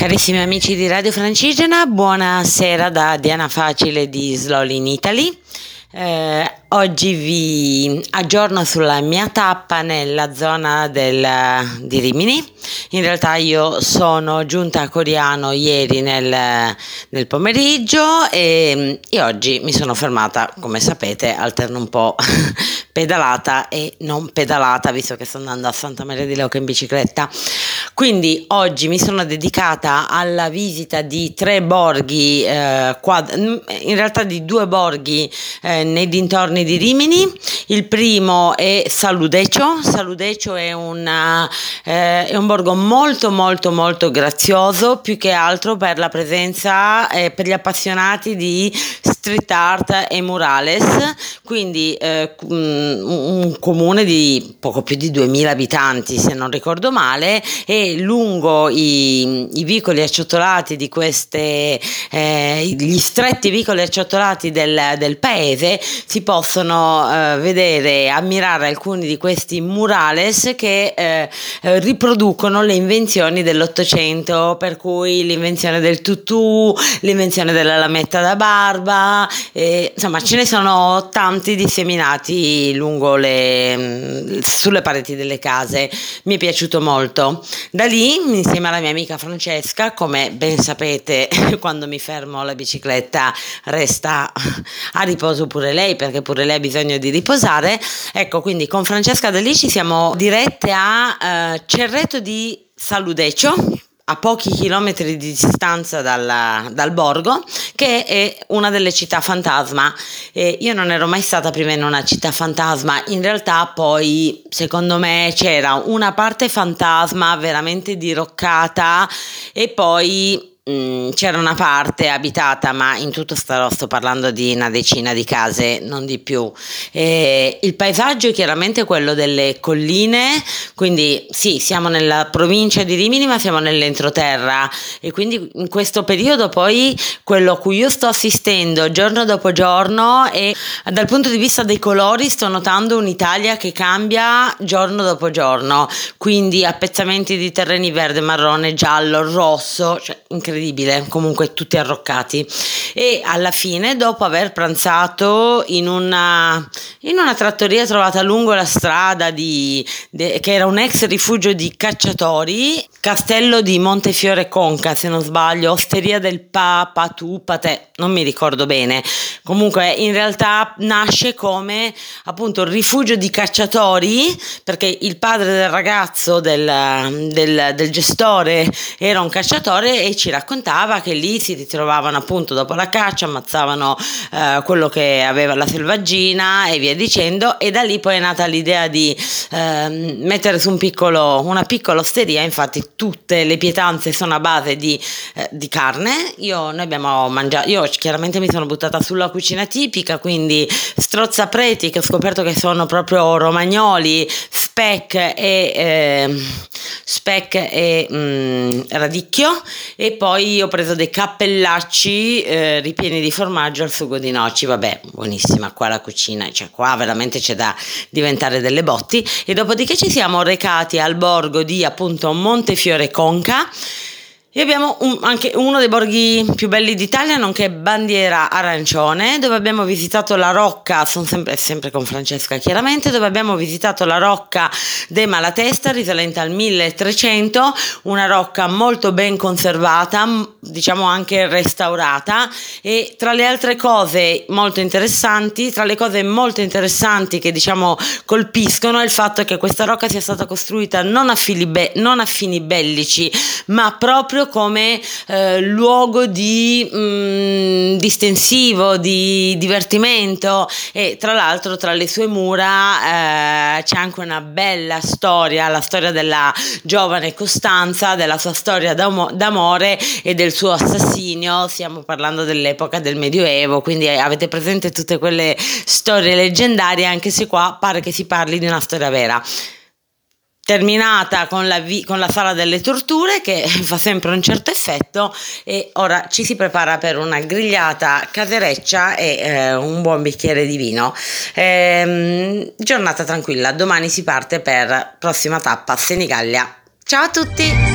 Carissimi amici di Radio Francigena, buonasera da Diana Facile di Slowly in Italy. Eh, oggi vi aggiorno sulla mia tappa nella zona del, di Rimini. In realtà io sono giunta a Coriano ieri nel, nel pomeriggio e, e, oggi mi sono fermata, come sapete, alterno un po' pedalata e non pedalata, visto che sto andando a Santa Maria di Leuca in bicicletta. Quindi oggi mi sono dedicata alla visita di tre borghi, eh, quad- in realtà di due borghi eh, nei dintorni di Rimini. Il primo è Saludecio. Saludecio è, una, eh, è un borgo molto molto molto grazioso, più che altro per la presenza, eh, per gli appassionati di street art e murales. Quindi eh, un comune di poco più di 2000 abitanti, se non ricordo male, e lungo i, i vicoli acciottolati di queste, eh, gli stretti vicoli acciottolati del, del paese si possono eh, vedere, ammirare alcuni di questi murales che eh, riproducono le invenzioni dell'Ottocento, per cui l'invenzione del tutù, l'invenzione della lametta da barba, insomma ce ne sono tanti disseminati lungo le, sulle pareti delle case. Mi è piaciuto molto. Da lì, insieme alla mia amica Francesca, come ben sapete, quando mi fermo la bicicletta resta a riposo pure lei, perché pure lei ha bisogno di riposare. Ecco, quindi con Francesca da lì ci siamo dirette a uh, Cerreto di Saludecio a pochi chilometri di distanza dalla, dal borgo, che è una delle città fantasma. E io non ero mai stata prima in una città fantasma, in realtà poi secondo me c'era una parte fantasma veramente diroccata e poi Mm, c'era una parte abitata, ma in tutto sto, sto parlando di una decina di case, non di più. E il paesaggio è chiaramente quello delle colline, quindi sì, siamo nella provincia di Rimini, ma siamo nell'entroterra. E quindi in questo periodo poi quello a cui io sto assistendo giorno dopo giorno e dal punto di vista dei colori sto notando un'Italia che cambia giorno dopo giorno, quindi appezzamenti di terreni verde, marrone, giallo, rosso, cioè incredibile incredibile, comunque tutti arroccati. E alla fine, dopo aver pranzato in una, in una trattoria trovata lungo la strada, di, de, che era un ex rifugio di cacciatori, castello di Montefiore Conca, se non sbaglio, osteria del Papa, tu, Patè, non mi ricordo bene. Comunque, in realtà nasce come appunto rifugio di cacciatori, perché il padre del ragazzo, del, del, del gestore, era un cacciatore e ci racconta raccontava che lì si ritrovavano appunto dopo la caccia, ammazzavano eh, quello che aveva la selvaggina e via dicendo e da lì poi è nata l'idea di eh, mettere su un piccolo, una piccola osteria, infatti tutte le pietanze sono a base di, eh, di carne, io, noi abbiamo mangiato, io chiaramente mi sono buttata sulla cucina tipica, quindi strozzapreti che ho scoperto che sono proprio romagnoli, speck e, eh, speck e mm, radicchio. E poi ho preso dei cappellacci eh, ripieni di formaggio al sugo di noci, vabbè buonissima qua la cucina, cioè qua veramente c'è da diventare delle botti. E dopodiché ci siamo recati al borgo di appunto Montefiore Conca e abbiamo un, anche uno dei borghi più belli d'Italia, nonché Bandiera Arancione, dove abbiamo visitato la rocca, sono sempre, sempre con Francesca chiaramente, dove abbiamo visitato la rocca de Malatesta, risalente al 1300, una rocca molto ben conservata, diciamo anche restaurata e tra le altre cose molto interessanti, tra le cose molto interessanti che diciamo colpiscono è il fatto che questa rocca sia stata costruita non a, be- non a fini bellici, ma proprio proprio come eh, luogo di mh, mm, distensivo, di divertimento. E tra l'altro tra le sue mura eh, c'è anche una bella storia, la storia della giovane Costanza, della sua storia d'amore e del suo assassinio, stiamo parlando dell'epoca del Medioevo, quindi avete presente tutte quelle storie leggendarie anche se qua pare che si parli di una storia vera terminata con la, vi- con la, sala delle torture che fa sempre un certo effetto e ora ci si prepara per una grigliata casereccia e eh, un buon bicchiere di vino. Ehm, giornata tranquilla, domani si parte per prossima tappa Senigallia. Ciao a tutti!